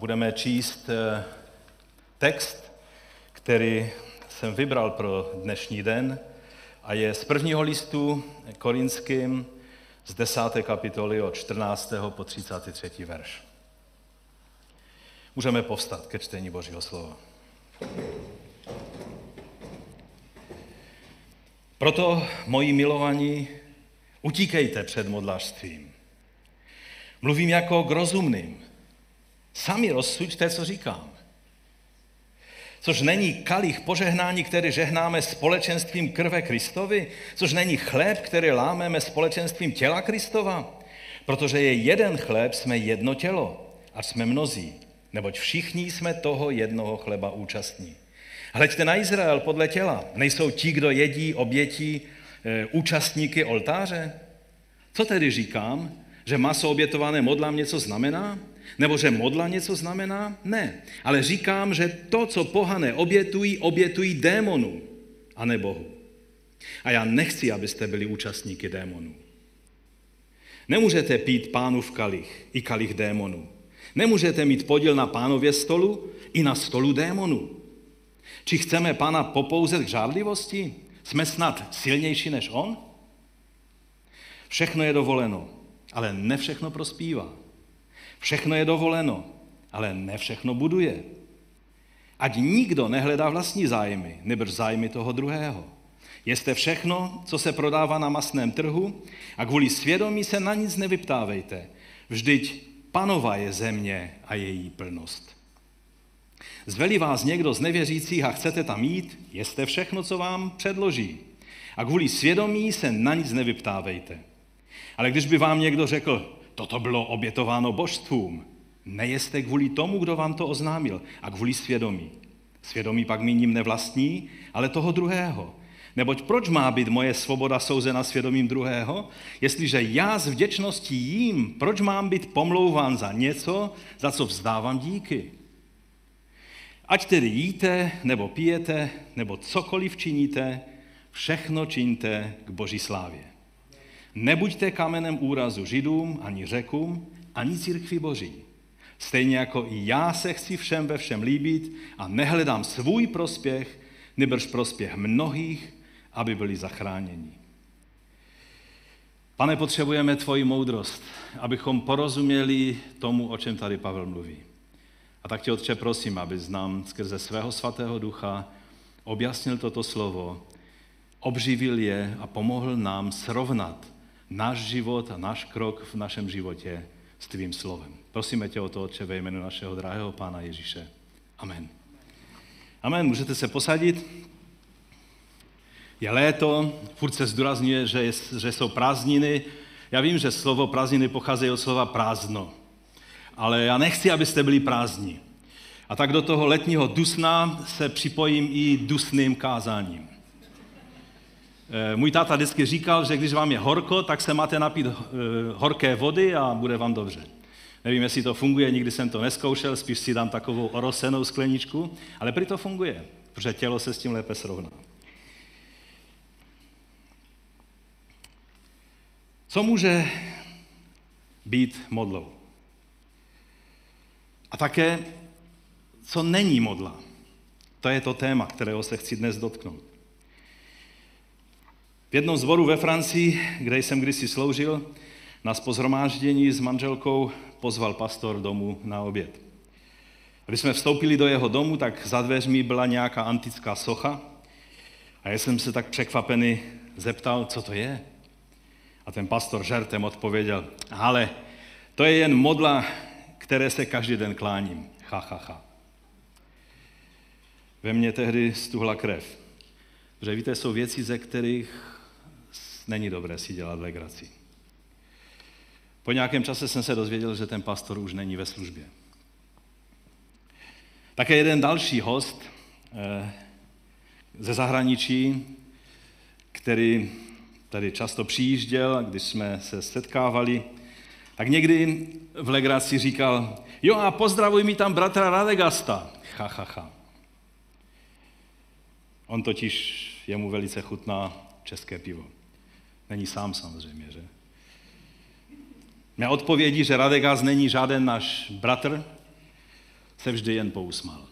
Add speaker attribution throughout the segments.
Speaker 1: Budeme číst eh, text, který jsem vybral pro dnešní den a je z prvního listu korinským z 10. kapitoly od 14. po 33. verš. Můžeme povstat ke čtení Božího slova. Proto, moji milovaní, utíkejte před modlářstvím. Mluvím jako k rozumným, Sami rozsuďte, co říkám. Což není kalich požehnání, který žehnáme společenstvím krve Kristovi, což není chléb, který lámeme společenstvím těla Kristova, protože je jeden chléb, jsme jedno tělo a jsme mnozí, neboť všichni jsme toho jednoho chleba účastní. Hleďte na Izrael podle těla. Nejsou ti, kdo jedí obětí, e, účastníky oltáře? Co tedy říkám? Že maso obětované modlám něco znamená? Nebo že modla něco znamená? Ne. Ale říkám, že to, co pohané obětují, obětují démonů a ne Bohu. A já nechci, abyste byli účastníky démonů. Nemůžete pít v kalich i kalich démonů. Nemůžete mít podíl na pánově stolu i na stolu démonů. Či chceme pána popouzet k žádlivosti? Jsme snad silnější než on? Všechno je dovoleno, ale ne všechno prospívá. Všechno je dovoleno, ale ne všechno buduje. Ať nikdo nehledá vlastní zájmy, nebrž zájmy toho druhého. Jeste všechno, co se prodává na masném trhu a kvůli svědomí se na nic nevyptávejte. Vždyť panová je země a její plnost. Zveli vás někdo z nevěřících a chcete tam jít, jeste všechno, co vám předloží. A kvůli svědomí se na nic nevyptávejte. Ale když by vám někdo řekl, Toto bylo obětováno božstvům. Nejeste kvůli tomu, kdo vám to oznámil, a kvůli svědomí. Svědomí pak míním nevlastní, ale toho druhého. Neboť proč má být moje svoboda souzena svědomím druhého? Jestliže já s vděčností jím, proč mám být pomlouván za něco, za co vzdávám díky? Ať tedy jíte, nebo pijete, nebo cokoliv činíte, všechno čiňte k boží slávě. Nebuďte kamenem úrazu židům, ani řekům, ani církvi boží. Stejně jako i já se chci všem ve všem líbit a nehledám svůj prospěch, nebrž prospěch mnohých, aby byli zachráněni. Pane, potřebujeme tvoji moudrost, abychom porozuměli tomu, o čem tady Pavel mluví. A tak tě, Otče, prosím, abys nám skrze svého svatého ducha objasnil toto slovo, obživil je a pomohl nám srovnat náš život a náš krok v našem životě s tvým slovem. Prosíme tě o to, Otče, ve jménu našeho drahého Pána Ježíše. Amen. Amen. Můžete se posadit. Je léto, furt se zdůrazňuje, že, je, že jsou prázdniny. Já vím, že slovo prázdniny pochází od slova prázdno. Ale já nechci, abyste byli prázdní. A tak do toho letního dusna se připojím i dusným kázáním. Eh, můj táta vždycky říkal, že když vám je horko, tak se máte napít eh, horké vody a bude vám dobře. Nevím, jestli to funguje, nikdy jsem to neskoušel, spíš si dám takovou orosenou skleničku, ale prý to funguje, protože tělo se s tím lépe srovná. Co může být modlou? A také, co není modla? To je to téma, kterého se chci dnes dotknout. V jednom zboru ve Francii, kde jsem kdysi sloužil, nás po zhromáždění s manželkou pozval pastor domů na oběd. Když jsme vstoupili do jeho domu, tak za dveřmi byla nějaká antická socha a já jsem se tak překvapený zeptal, co to je. A ten pastor žertem odpověděl, ale to je jen modla, které se každý den kláním. Ha, ha, ha. Ve mně tehdy stuhla krev. Protože víte, jsou věci, ze kterých není dobré si dělat legraci. Po nějakém čase jsem se dozvěděl, že ten pastor už není ve službě. Také jeden další host eh, ze zahraničí, který tady často přijížděl, když jsme se setkávali, tak někdy v legraci říkal, jo a pozdravuj mi tam bratra Radegasta. Ha, ha, ha. On totiž, jemu velice chutná české pivo. Není sám samozřejmě, že? Mé odpovědi, že Radegast není žádný náš bratr, se vždy jen pousmal.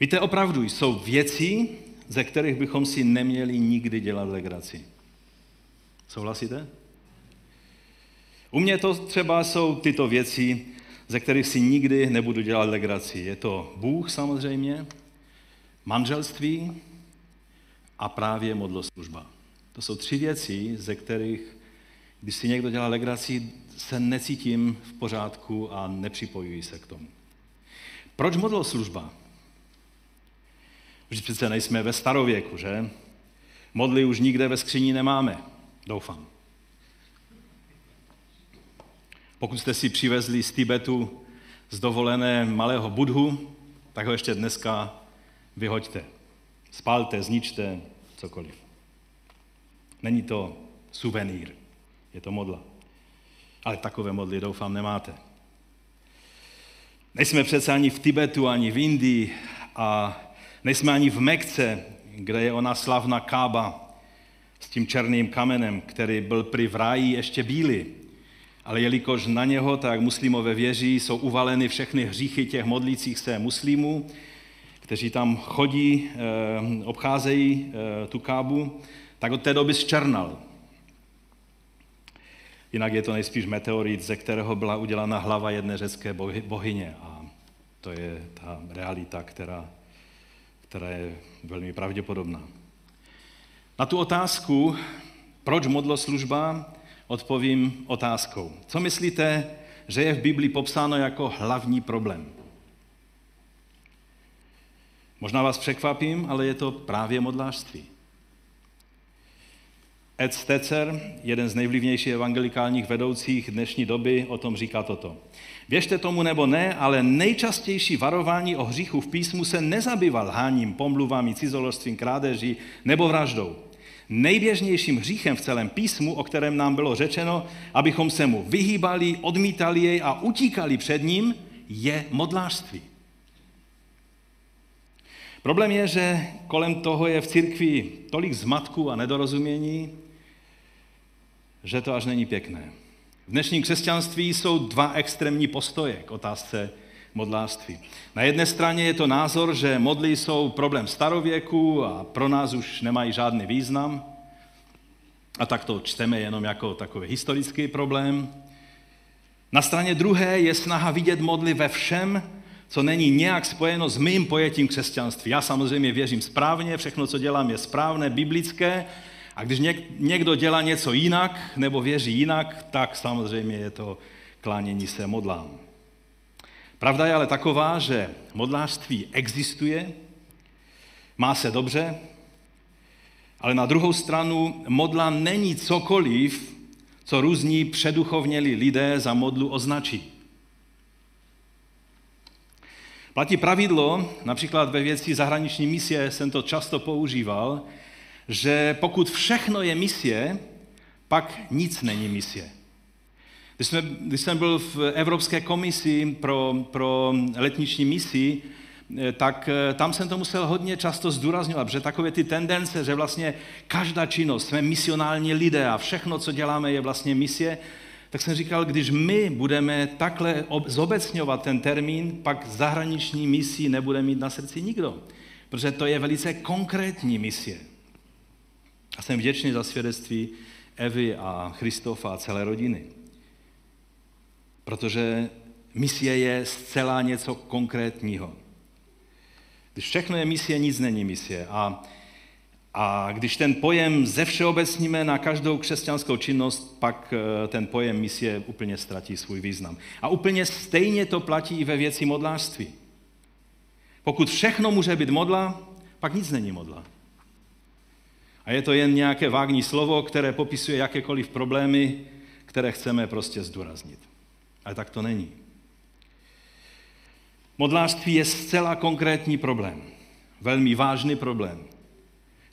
Speaker 1: Víte, opravdu jsou věci, ze kterých bychom si neměli nikdy dělat legraci. Souhlasíte? U mě to třeba jsou tyto věci, ze kterých si nikdy nebudu dělat legraci. Je to Bůh samozřejmě, manželství a právě modloslužba. To jsou tři věci, ze kterých, když si někdo dělá legraci, se necítím v pořádku a nepřipojuji se k tomu. Proč modloslužba? Už přece nejsme ve starověku, že? Modly už nikde ve skříni nemáme, doufám. Pokud jste si přivezli z Tibetu z dovolené malého budhu, tak ho ještě dneska vyhoďte. Spalte, zničte, cokoliv. Není to suvenýr, je to modla. Ale takové modly doufám nemáte. Nejsme přece ani v Tibetu, ani v Indii a nejsme ani v Mekce, kde je ona slavná Kába s tím černým kamenem, který byl při v ráji ještě bílý. Ale jelikož na něho, tak muslimové věří, jsou uvaleny všechny hříchy těch modlících se muslimů, kteří tam chodí, eh, obcházejí eh, tu kábu, tak od té doby zčernal. Jinak je to nejspíš meteorit, ze kterého byla udělána hlava jedné řecké bohyně. A to je ta realita, která, která je velmi pravděpodobná. Na tu otázku, proč modloslužba, odpovím otázkou. Co myslíte, že je v Biblii popsáno jako hlavní problém? Možná vás překvapím, ale je to právě modlářství. Ed Stetzer, jeden z nejvlivnějších evangelikálních vedoucích dnešní doby, o tom říká toto. Věřte tomu nebo ne, ale nejčastější varování o hříchu v písmu se nezabýval háním, pomluvami, cizoložstvím, krádeží nebo vraždou. Nejběžnějším hříchem v celém písmu, o kterém nám bylo řečeno, abychom se mu vyhýbali, odmítali jej a utíkali před ním, je modlářství. Problém je, že kolem toho je v církvi tolik zmatků a nedorozumění, že to až není pěkné. V dnešním křesťanství jsou dva extrémní postoje k otázce modlářství. Na jedné straně je to názor, že modly jsou problém starověku a pro nás už nemají žádný význam. A tak to čteme jenom jako takový historický problém. Na straně druhé je snaha vidět modly ve všem, co není nějak spojeno s mým pojetím křesťanství. Já samozřejmě věřím správně, všechno, co dělám, je správné, biblické, a když někdo dělá něco jinak nebo věří jinak, tak samozřejmě je to klánění se modlám. Pravda je ale taková, že modlářství existuje, má se dobře, ale na druhou stranu modla není cokoliv, co různí předuchovněli lidé za modlu označí. Platí pravidlo, například ve věci zahraniční misie jsem to často používal, že pokud všechno je misie, pak nic není misie. Když, jsme, když jsem byl v Evropské komisi pro, pro letniční misi, eh, tak eh, tam jsem to musel hodně často zdůrazňovat, že takové ty tendence, že vlastně každá činnost, jsme misionální lidé a všechno, co děláme, je vlastně misie, tak jsem říkal, když my budeme takhle zobecňovat ten termín, pak zahraniční misi nebude mít na srdci nikdo. Protože to je velice konkrétní misie. A jsem vděčný za svědectví Evy a Christofa a celé rodiny. Protože misie je zcela něco konkrétního. Když všechno je misie, nic není misie. A, a když ten pojem ze všeobecníme na každou křesťanskou činnost, pak eh, ten pojem misie úplně ztratí svůj význam. A úplně stejně to platí i ve věci modlářství. Pokud všechno může být modla, pak nic není modla. A je to jen nějaké vágní slovo, které popisuje jakékoliv problémy, které chceme prostě zdůraznit. Ale tak to není. Modlářství je zcela konkrétní problém. Velmi vážný problém.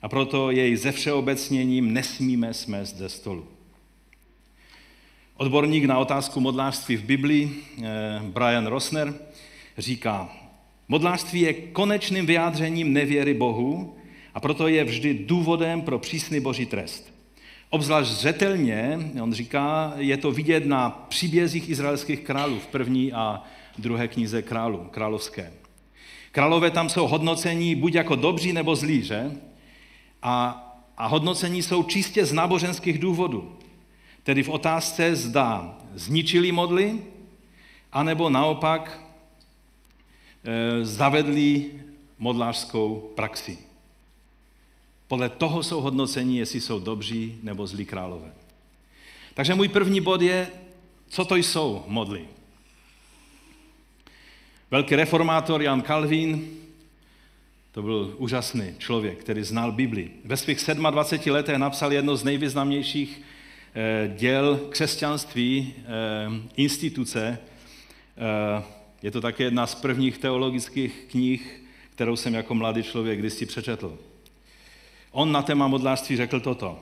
Speaker 1: A proto jej ze všeobecněním nesmíme smést ze stolu. Odborník na otázku modlářství v Biblii, eh, Brian Rosner, říká, modlářství je konečným vyjádřením nevěry Bohu a proto je vždy důvodem pro přísný boží trest. Obzvlášť zřetelně, on říká, je to vidět na příbězích izraelských králů v první a druhé knize králu, královské. Králové tam jsou hodnocení buď jako dobří nebo zlí, že? A, a hodnocení jsou čistě z náboženských důvodů. Tedy v otázce zda zničili modly, anebo naopak e, zavedli modlářskou praxi. Podle toho jsou hodnocení, jestli jsou dobří nebo zlí králové. Takže můj první bod je, co to jsou modly. Velký reformátor Jan Calvin, to byl úžasný člověk, který znal Bibli. Ve svých 27 letech napsal jedno z nejvýznamnějších eh, děl křesťanství, eh, instituce. Eh, je to také jedna z prvních teologických knih, kterou jsem jako mladý člověk kdysi přečetl. On na téma modlářství řekl toto.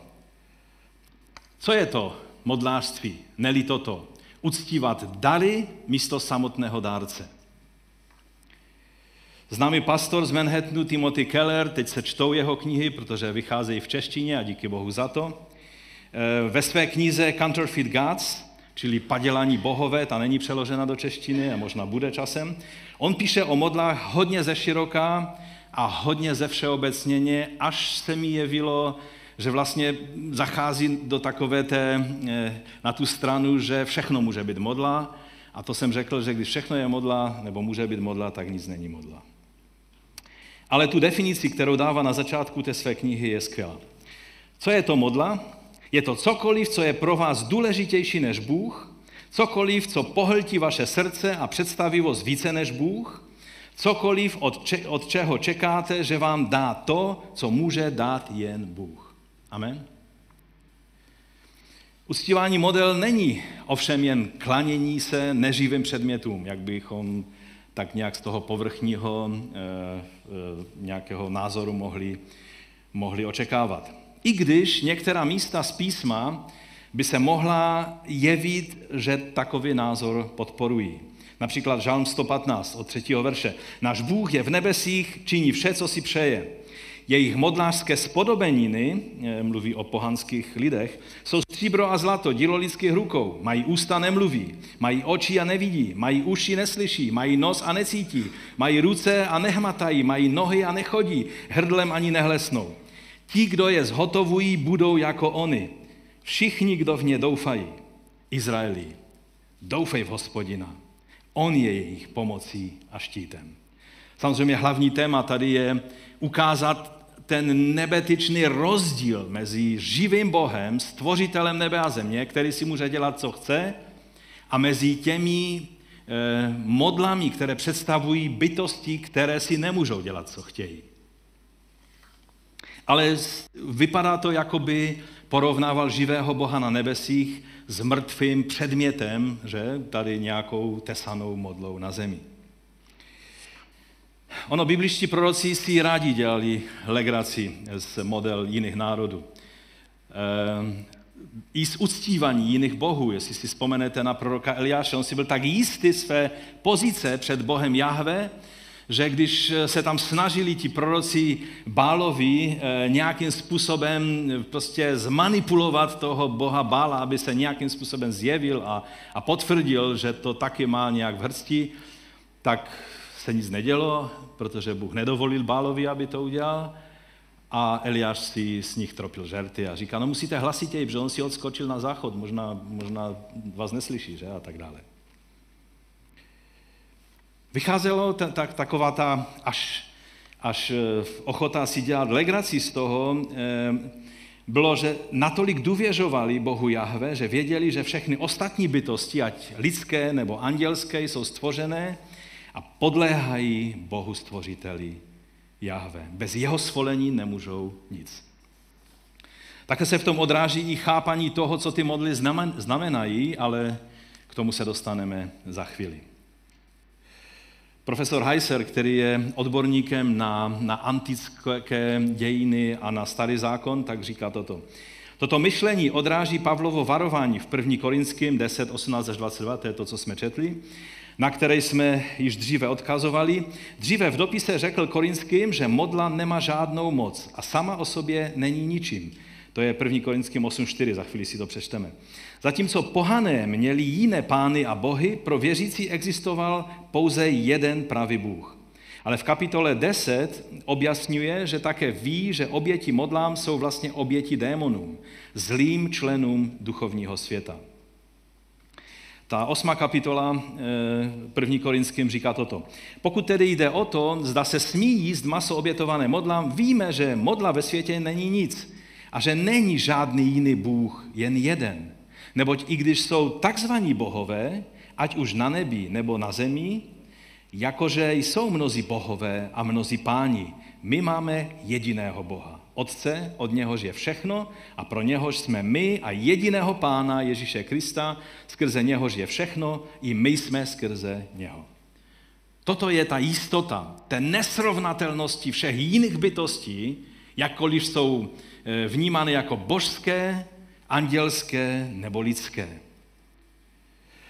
Speaker 1: Co je to modlářství? Neli toto. Uctívat dary místo samotného dárce. Známý pastor z Manhattanu Timothy Keller, teď se čtou jeho knihy, protože vycházejí v češtině a díky Bohu za to. Eh, ve své knize Counterfeit Gods, čili padělání bohové, ta není přeložena do češtiny a možná bude časem, on píše o modlách hodně ze široká a hodně ze všeobecněně, až se mi jevilo, že vlastně zachází do takové té, eh, na tu stranu, že všechno může být modla, a to jsem řekl, že když všechno je modla, nebo může být modla, tak nic není modla. Ale tu definici, kterou dává na začátku té své knihy, je skvělá. Co je to modla? Je to cokoliv, co je pro vás důležitější než Bůh, cokoliv, co pohltí vaše srdce a představivost více než Bůh, cokoliv, od, če- od čeho čekáte, že vám dá to, co může dát jen Bůh. Amen. Uctívání model není ovšem jen klanění se neživým předmětům, jak bychom tak nějak z toho povrchního e, e, nějakého názoru mohli, mohli očekávat. I když některá místa z písma by se mohla jevit, že takový názor podporují. Například Žalm 115 od 3. verše. Náš Bůh je v nebesích, činí vše, co si přeje. Jejich modlářské spodobeniny, eh, mluví o pohanských lidech, jsou stříbro a zlato, dílo lidských rukou. Mají ústa, nemluví. Mají oči a nevidí. Mají uši, neslyší. Mají nos a necítí. Mají ruce a nehmatají. Mají nohy a nechodí. Hrdlem ani nehlesnou. Ti, kdo je zhotovují, budou jako oni. Všichni, kdo v ně doufají. Izraeli, doufej v hospodina. On je jejich pomocí a štítem. Samozřejmě hlavní téma tady je ukázat ten nebetyčný rozdíl mezi živým Bohem, stvořitelem nebe a země, který si může dělat, co chce, a mezi těmi eh, modlami, které představují bytosti, které si nemůžou dělat, co chtějí. Ale vypadá to, jako by porovnával živého Boha na nebesích s mrtvým předmětem, že tady nějakou tesanou modlou na zemi. Ono, bibličtí proroci si rádi dělali legraci z model jiných národů. Ehm, I z uctívání jiných bohů, jestli si vzpomenete na proroka Eliáše, on si byl tak jistý své pozice před Bohem Jahve, že když se tam snažili ti proroci Bálovi eh, nějakým způsobem prostě zmanipulovat toho boha Bála, aby se nějakým způsobem zjevil a, a potvrdil, že to taky má nějak v hrsti, tak se nic nedělo, protože Bůh nedovolil Bálovi, aby to udělal. A Eliáš si z nich tropil žerty a říká, no musíte hlasitěji, protože on si odskočil na záchod, možná, možná vás neslyší, že? A tak dále. Vycházelo ta, ta, taková ta až, až eh, ochota si dělat legraci z toho, eh, bylo, že natolik důvěřovali Bohu Jahve, že věděli, že všechny ostatní bytosti, ať lidské nebo andělské, jsou stvořené a podléhají Bohu stvořiteli Jahve. Bez jeho svolení nemůžou nic. Také se v tom odráží i chápaní toho, co ty modly znamenají, ale k tomu se dostaneme za chvíli. Profesor Heiser, který je odborníkem na, na antické dějiny a na starý zákon, tak říká toto. Toto myšlení odráží Pavlovo varování v 1. Korinským 10, 18 až 22, to je to, co jsme četli, na které jsme již dříve odkazovali. Dříve v dopise řekl Korinským, že modla nemá žádnou moc a sama o sobě není ničím. To je 1. Korinským 8.4, za chvíli si to přečteme. Zatímco pohané měli jiné pány a bohy, pro věřící existoval pouze jeden pravý Bůh. Ale v kapitole 10 objasňuje, že také ví, že oběti modlám jsou vlastně oběti démonům, zlým členům duchovního světa. Ta osma kapitola eh, první Korinským říká toto. Pokud tedy jde o to, zda se smí jíst maso obětované modlám, víme, že modla ve světě není nic a že není žádný jiný Bůh, jen jeden. Neboť i když jsou takzvaní bohové, ať už na nebi nebo na zemi, jakože jsou mnozí bohové a mnozí páni, my máme jediného Boha. Otce, od něhož je všechno a pro něhož jsme my a jediného Pána Ježíše Krista, skrze něhož je všechno, i my jsme skrze něho. Toto je ta jistota té nesrovnatelnosti všech jiných bytostí, jakkoliv jsou eh, vnímány jako božské, andělské nebo lidské.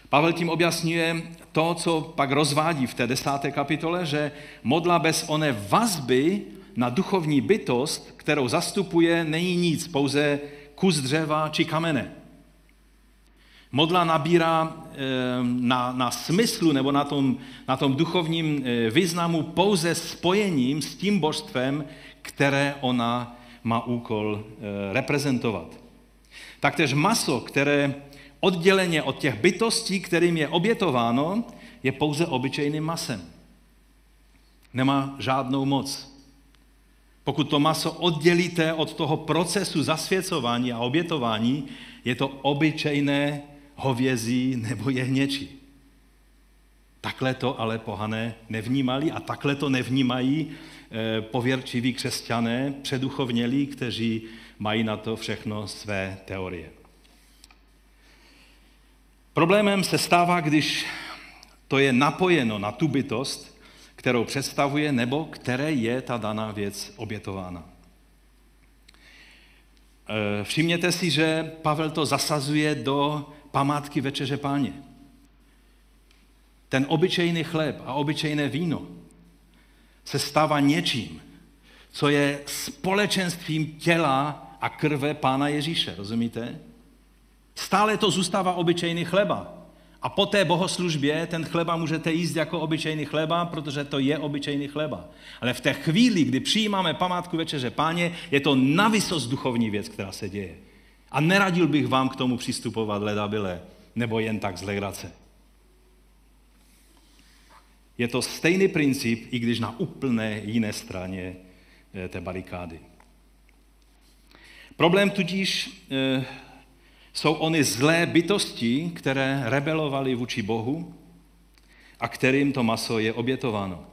Speaker 1: Pavel tím objasňuje to, co pak rozvádí v té desáté kapitole, že modla bez oné vazby na duchovní bytost, kterou zastupuje, není nic, pouze kus dřeva či kamene. Modla nabírá eh, na, na smyslu nebo na tom, na tom duchovním eh, významu pouze spojením s tím božstvem, které ona má úkol eh, reprezentovat. Taktéž maso, které odděleně od těch bytostí, kterým je obětováno, je pouze obyčejným masem. Nemá žádnou moc. Pokud to maso oddělíte od toho procesu zasvěcování a obětování, je to obyčejné hovězí nebo jehněčí. Takhle to ale pohané nevnímali a takhle to nevnímají eh, pověrčiví křesťané, předuchovnělí, kteří mají na to všechno své teorie. Problémem se stává, když to je napojeno na tu bytost, kterou představuje nebo které je ta daná věc obětována. E, všimněte si, že Pavel to zasazuje do památky Večeře Páně. Ten obyčejný chléb a obyčejné víno se stává něčím, co je společenstvím těla a krve Pána Ježíše, rozumíte? Stále to zůstává obyčejný chleba. A po té bohoslužbě ten chleba můžete jíst jako obyčejný chleba, protože to je obyčejný chleba. Ale v té chvíli, kdy přijímáme památku večeře páně, je to navysos duchovní věc, která se děje. A neradil bych vám k tomu přistupovat ledabile, nebo jen tak z legrace. Je to stejný princip, i když na úplné jiné straně eh, té barikády. Problém tudíž eh, jsou ony zlé bytosti, které rebelovaly vůči Bohu a kterým to maso je obětováno.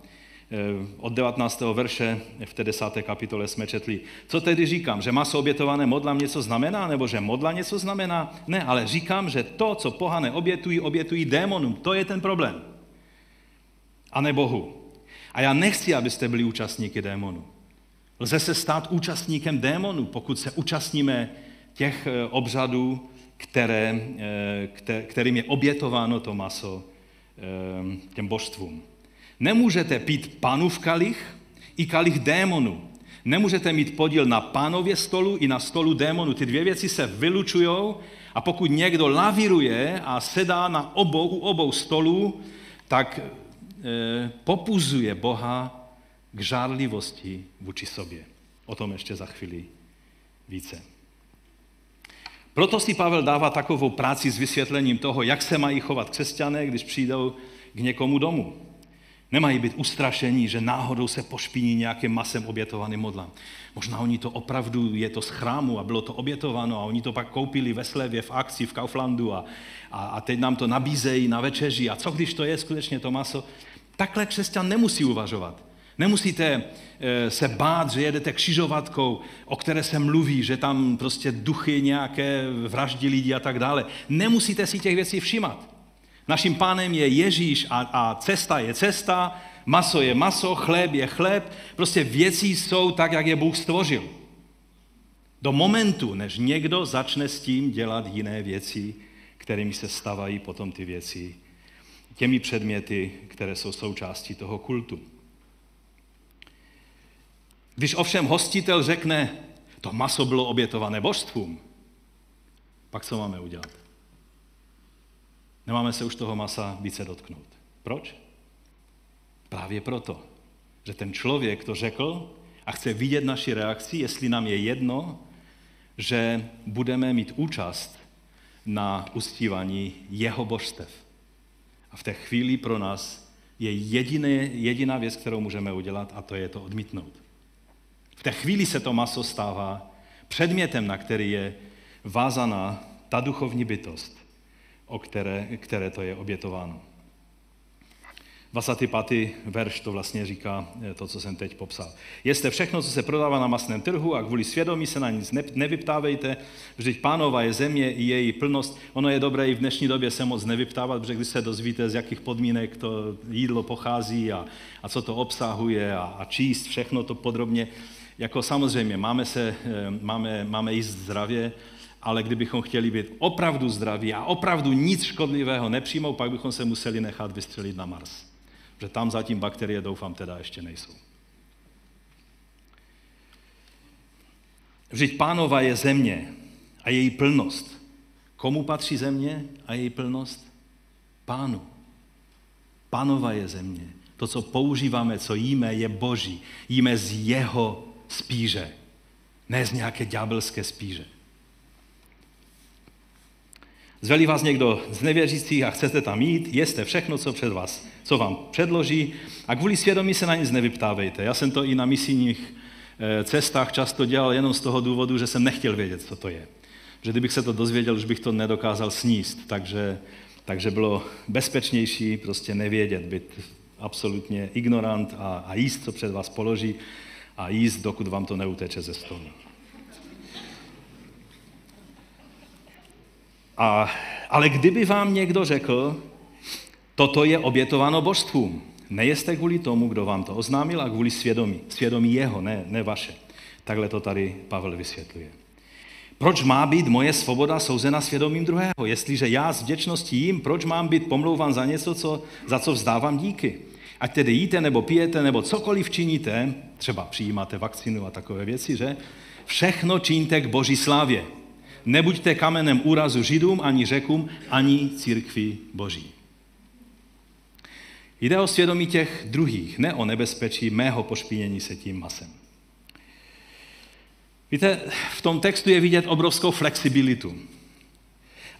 Speaker 1: Eh, od 19. verše v té desáté kapitole jsme četli. Co tedy říkám? Že maso obětované modlám něco znamená? Nebo že modla něco znamená? Ne, ale říkám, že to, co pohané obětují, obětují démonům. To je ten problém. A ne Bohu. A já nechci, abyste byli účastníky démonů. Lze se stát účastníkem démonů, pokud se účastníme těch eh, obřadů, které, eh, kterým je obětováno to maso eh, těm božstvům. Nemůžete pít v kalich i kalich démonů. Nemůžete mít podíl na pánově stolu i na stolu démonů. Ty dvě věci se vylučují a pokud někdo lavíruje a sedá na obou, u obou stolů, tak e, popuzuje Boha k žárlivosti vůči sobě. O tom ještě za chvíli více. Proto si Pavel dává takovou práci s vysvětlením toho, jak se mají chovat křesťané, když přijdou k někomu domů. Nemají být ustrašení, že náhodou se pošpiní nějakým masem obětovaným modlám. Možná oni to opravdu, je to z chrámu a bylo to obětováno a oni to pak koupili ve slevě, v akci, v Kauflandu a, a, a teď nám to nabízejí na večeři. A co když to je skutečně to maso? Takhle křesťan nemusí uvažovat. Nemusíte eh, se bát, že jedete křižovatkou, o které se mluví, že tam prostě duchy nějaké vraždí lidi a tak dále. Nemusíte si těch věcí všímat. Naším pánem je Ježíš a, a cesta je cesta, maso je maso, chléb je chléb. Prostě věci jsou tak, jak je Bůh stvořil. Do momentu, než někdo začne s tím dělat jiné věci, kterými se stavají potom ty věci těmi předměty, které jsou součástí toho kultu. Když ovšem hostitel řekne, to maso bylo obětované božstvům, pak co máme udělat? Nemáme se už toho masa více dotknout. Proč? Právě proto, že ten člověk to řekl a chce vidět naši reakci, jestli nám je jedno, že budeme mít účast na ustívání jeho božstev. A v té chvíli pro nás je jediné, jediná věc, kterou můžeme udělat, a to je to odmítnout. V té chvíli se to maso stává předmětem, na který je vázaná ta duchovní bytost, o které, které to je obětováno. 25. verš to vlastně říká eh, to, co jsem teď popsal. Jeste všechno, co se prodává na masném trhu a kvůli svědomí se na nic nevyptávejte, vždyť pánova je země i její plnost. Ono je dobré i v dnešní době se moc nevyptávat, protože když se dozvíte, z jakých podmínek to jídlo pochází a, a co to obsahuje a, a číst všechno to podrobně, jako samozřejmě máme, se, eh, máme, máme jíst zdravě, ale kdybychom chtěli být opravdu zdraví a opravdu nic škodlivého nepřijmou, pak bychom se museli nechat vystřelit na Mars. Že tam zatím bakterie doufám teda ještě nejsou. Vždyť pánova je země a její plnost. Komu patří země a její plnost? Pánu. Pánova je země. To, co používáme, co jíme, je boží. Jíme z jeho spíže, ne z nějaké ďábelské spíže. Zveli vás někdo z nevěřících a chcete tam jít, jeste všechno, co před vás, co vám předloží a kvůli svědomí se na nic nevyptávejte. Já jsem to i na misijních eh, cestách často dělal jenom z toho důvodu, že jsem nechtěl vědět, co to je. Že kdybych se to dozvěděl, už bych to nedokázal sníst. Takže, takže bylo bezpečnější prostě nevědět, být absolutně ignorant a, a jíst, co před vás položí a jíst, dokud vám to neuteče ze stolu. A, ale kdyby vám někdo řekl, toto je obětováno božstvům, nejeste kvůli tomu, kdo vám to oznámil a kvůli svědomí. Svědomí jeho, ne, ne vaše. Takhle to tady Pavel vysvětluje. Proč má být moje svoboda souzena svědomím druhého? Jestliže já s vděčností jím, proč mám být pomlouvan za něco, co, za co vzdávám díky? Ať tedy jíte nebo pijete nebo cokoliv činíte, třeba přijímáte vakcínu a takové věci, že? Všechno čiňte k boží slávě. Nebuďte kamenem úrazu židům, ani řekům, ani církvi boží. Jde o svědomí těch druhých, ne o nebezpečí mého pošpinění se tím masem. Víte, v tom textu je vidět obrovskou flexibilitu,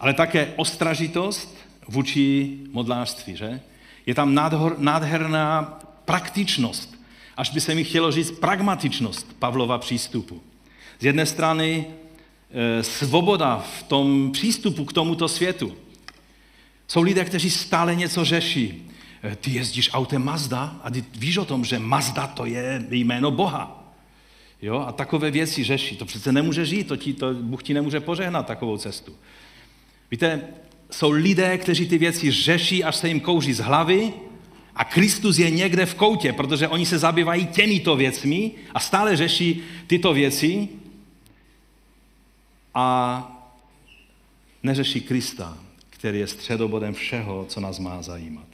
Speaker 1: ale také ostražitost vůči modlářství, že? Je tam nádhor, nádherná praktičnost, až by se mi chtělo říct pragmatičnost Pavlova přístupu. Z jedné strany e, svoboda v tom přístupu k tomuto světu. Jsou lidé, kteří stále něco řeší. E, ty jezdíš autem Mazda a ty víš o tom, že Mazda to je jméno Boha. Jo? A takové věci řeší. To přece nemůže žít, to ti, to, Bůh ti nemůže požehnat takovou cestu. Víte, jsou lidé, kteří ty věci řeší, až se jim kouří z hlavy a Kristus je někde v koutě, protože oni se zabývají těmito věcmi a stále řeší tyto věci a neřeší Krista, který je středobodem všeho, co nás má zajímat.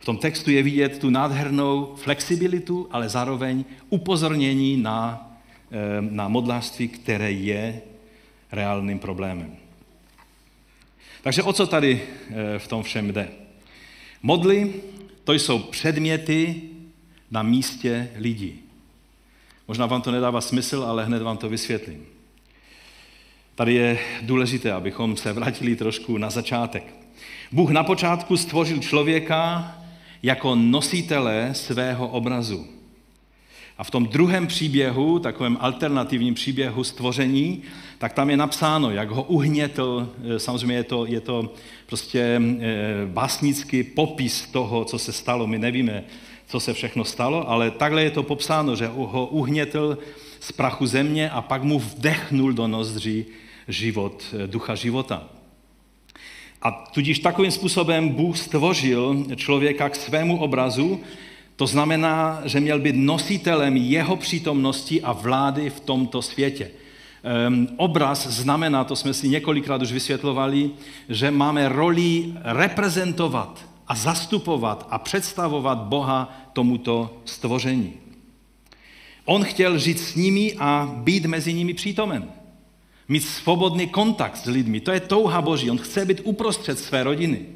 Speaker 1: V tom textu je vidět tu nádhernou flexibilitu, ale zároveň upozornění na, eh, na modlářství, které je reálným problémem. Takže o co tady eh, v tom všem jde? Modly, to jsou předměty na místě lidí. Možná vám to nedává smysl, ale hned vám to vysvětlím. Tady je důležité, abychom se vrátili trošku na začátek. Bůh na počátku stvořil člověka jako nositele svého obrazu. A v tom druhém příběhu, takovém alternativním příběhu stvoření, tak tam je napsáno, jak ho uhnětl, e, samozřejmě je to, je to prostě e, básnický popis toho, co se stalo. My nevíme, co se všechno stalo, ale takhle je to popsáno, že ho uhnětl z prachu země a pak mu vdechnul do nozdří život, e, ducha života. A tudíž takovým způsobem Bůh stvořil člověka k svému obrazu, to znamená, že měl být nositelem jeho přítomnosti a vlády v tomto světě. Um, obraz znamená, to jsme si několikrát už vysvětlovali, že máme roli reprezentovat a zastupovat a představovat Boha tomuto stvoření. On chtěl žít s nimi a být mezi nimi přítomen. Mít svobodný kontakt s lidmi. To je touha Boží. On chce být uprostřed své rodiny.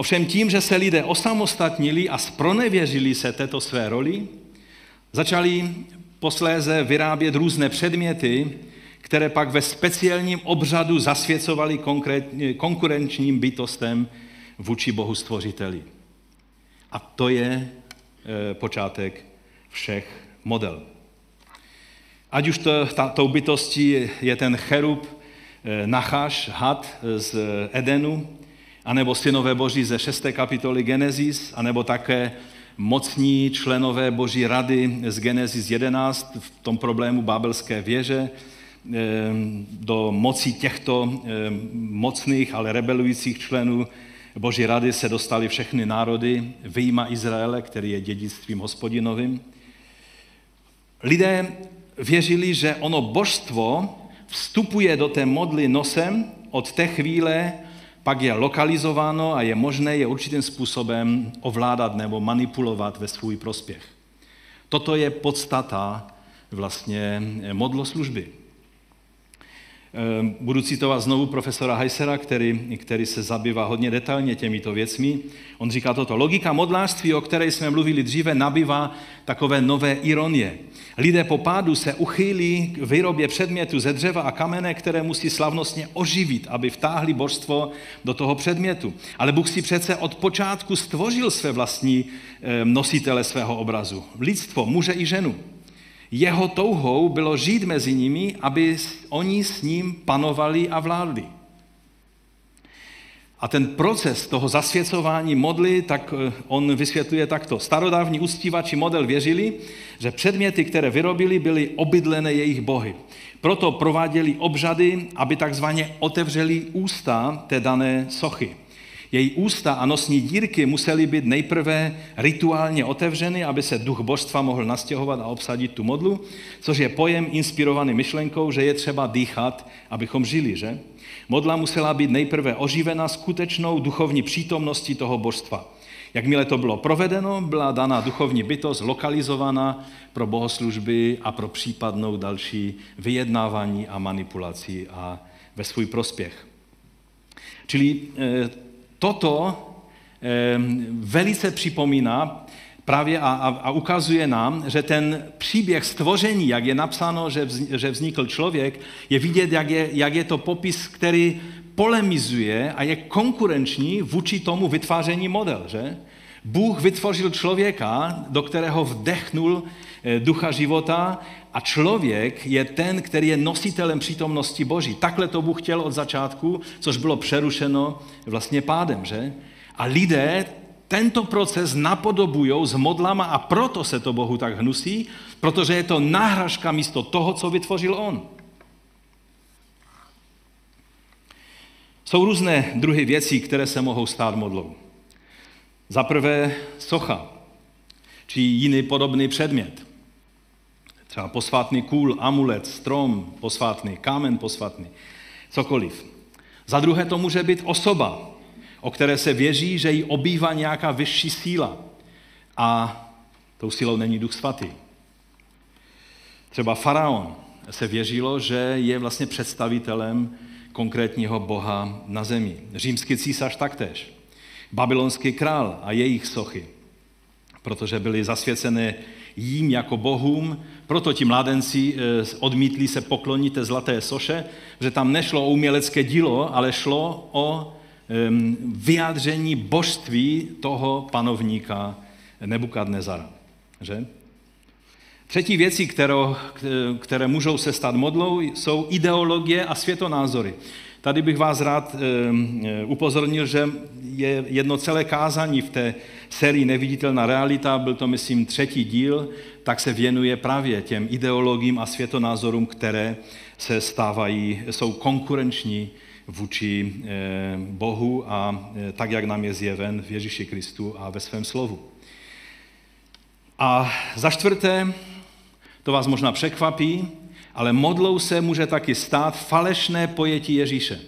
Speaker 1: Ovšem tím, že se lidé osamostatnili a spronevěřili se této své roli, začali posléze vyrábět různé předměty, které pak ve speciálním obřadu zasvěcovali konkurenčním bytostem vůči Bohu stvořiteli. A to je e, počátek všech model. Ať už to, ta, tou bytostí je ten cherub, e, Nachaš, had z Edenu, anebo synové boží ze 6. kapitoly Genesis, anebo také mocní členové boží rady z Genesis 11 v tom problému Babelské věže, eh, do moci těchto eh, mocných, ale rebelujících členů Boží rady se dostali všechny národy, vyjma Izraele, který je dědictvím hospodinovým. Lidé věřili, že ono božstvo vstupuje do té modly nosem od té chvíle, pak je lokalizováno a je možné je určitým způsobem ovládat nebo manipulovat ve svůj prospěch. Toto je podstata vlastně modloslužby. Ehm, budu citovat znovu profesora Heisera, který, který se zabývá hodně detailně těmito věcmi. On říká toto. Logika modlářství, o které jsme mluvili dříve, nabývá takové nové ironie. Lidé po pádu se uchýlí k výrobě předmětu ze dřeva a kamene, které musí slavnostně oživit, aby vtáhli božstvo do toho předmětu. Ale Bůh si přece od počátku stvořil své vlastní ehm, nositele svého obrazu. Lidstvo, muže i ženu. Jeho touhou bylo žít mezi nimi, aby oni s ním panovali a vládli. A ten proces toho zasvěcování modly, tak eh, on vysvětluje takto. Starodávní uctívači model věřili, že předměty, které vyrobili, byly obydlené jejich bohy. Proto prováděli obřady, aby takzvaně otevřeli ústa té dané sochy. Její ústa a nosní dírky musely být nejprve rituálně otevřeny, aby se duch božstva mohl nastěhovat a obsadit tu modlu, což je pojem inspirovaný myšlenkou, že je třeba dýchat, abychom žili, že? Modla musela být nejprve oživena skutečnou duchovní přítomností toho božstva. Jakmile to bylo provedeno, byla daná duchovní bytost lokalizovaná pro bohoslužby a pro případnou další vyjednávání a manipulaci a ve svůj prospěch. Čili eh, toto velice připomíná právě a, a, a ukazuje nám, že ten příběh stvoření, jak je napsáno, že, vz, že vznikl člověk, je vidět, jak je, jak je to popis, který polemizuje a je konkurenční vůči tomu vytváření model. Že? Bůh vytvořil člověka, do kterého vdechnul eh, ducha života a člověk je ten, který je nositelem přítomnosti Boží. Takhle to Bůh chtěl od začátku, což bylo přerušeno vlastně pádem, že? A lidé tento proces napodobují s modlama a proto se to Bohu tak hnusí, protože je to náhražka místo toho, co vytvořil On. Jsou různé druhy věcí, které se mohou stát modlou. Za prvé socha, či jiný podobný předmět. Třeba posvátný kůl, amulet, strom posvátný, kámen posvátný, cokoliv. Za druhé to může být osoba, o které se věří, že ji obývá nějaká vyšší síla. A tou sílou není duch svatý. Třeba faraon se věřilo, že je vlastně představitelem konkrétního boha na zemi. Římský císař taktéž. Babylonský král a jejich sochy, protože byly zasvěcené jím jako bohům, proto ti mládenci eh, odmítli se poklonit té zlaté soše, že tam nešlo o umělecké dílo, ale šlo o vyjádření božství toho panovníka Nebukadnezara. Že? Třetí věci, které, které můžou se stát modlou, jsou ideologie a světonázory. Tady bych vás rád upozornil, že je jedno celé kázání v té sérii Neviditelná realita, byl to, myslím, třetí díl, tak se věnuje právě těm ideologiím a světonázorům, které se stávají, jsou konkurenční vůči Bohu a tak, jak nám je zjeven v Ježíši Kristu a ve svém slovu. A za čtvrté, to vás možná překvapí, ale modlou se může taky stát falešné pojetí Ježíše,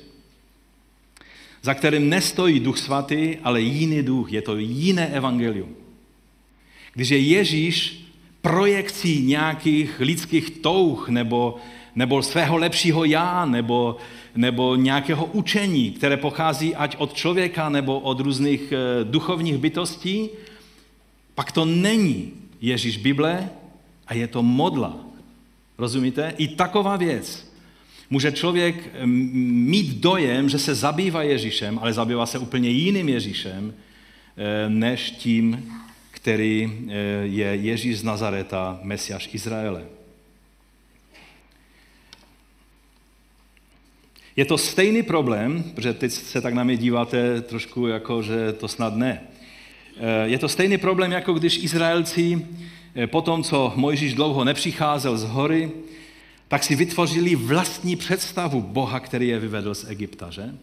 Speaker 1: za kterým nestojí duch svatý, ale jiný duch, je to jiné evangelium. Když je Ježíš projekcí nějakých lidských touh nebo, nebo svého lepšího já nebo, nebo nějakého učení, které pochází ať od člověka nebo od různých eh, duchovních bytostí, pak to není Ježíš Bible a je to modla. Rozumíte? I taková věc. Může člověk mít dojem, že se zabývá Ježíšem, ale zabývá se úplně jiným Ježíšem, eh, než tím, který eh, je Ježíš z Nazareta, Mesiáš Izraele. Je to stejný problém, protože teď se tak na mě díváte trošku jako, že to snad ne. Eh, je to stejný problém, jako když Izraelci eh, po tom, co Mojžíš dlouho nepřicházel z hory, tak si vytvořili vlastní představu Boha, který je vyvedl z Egypta, že?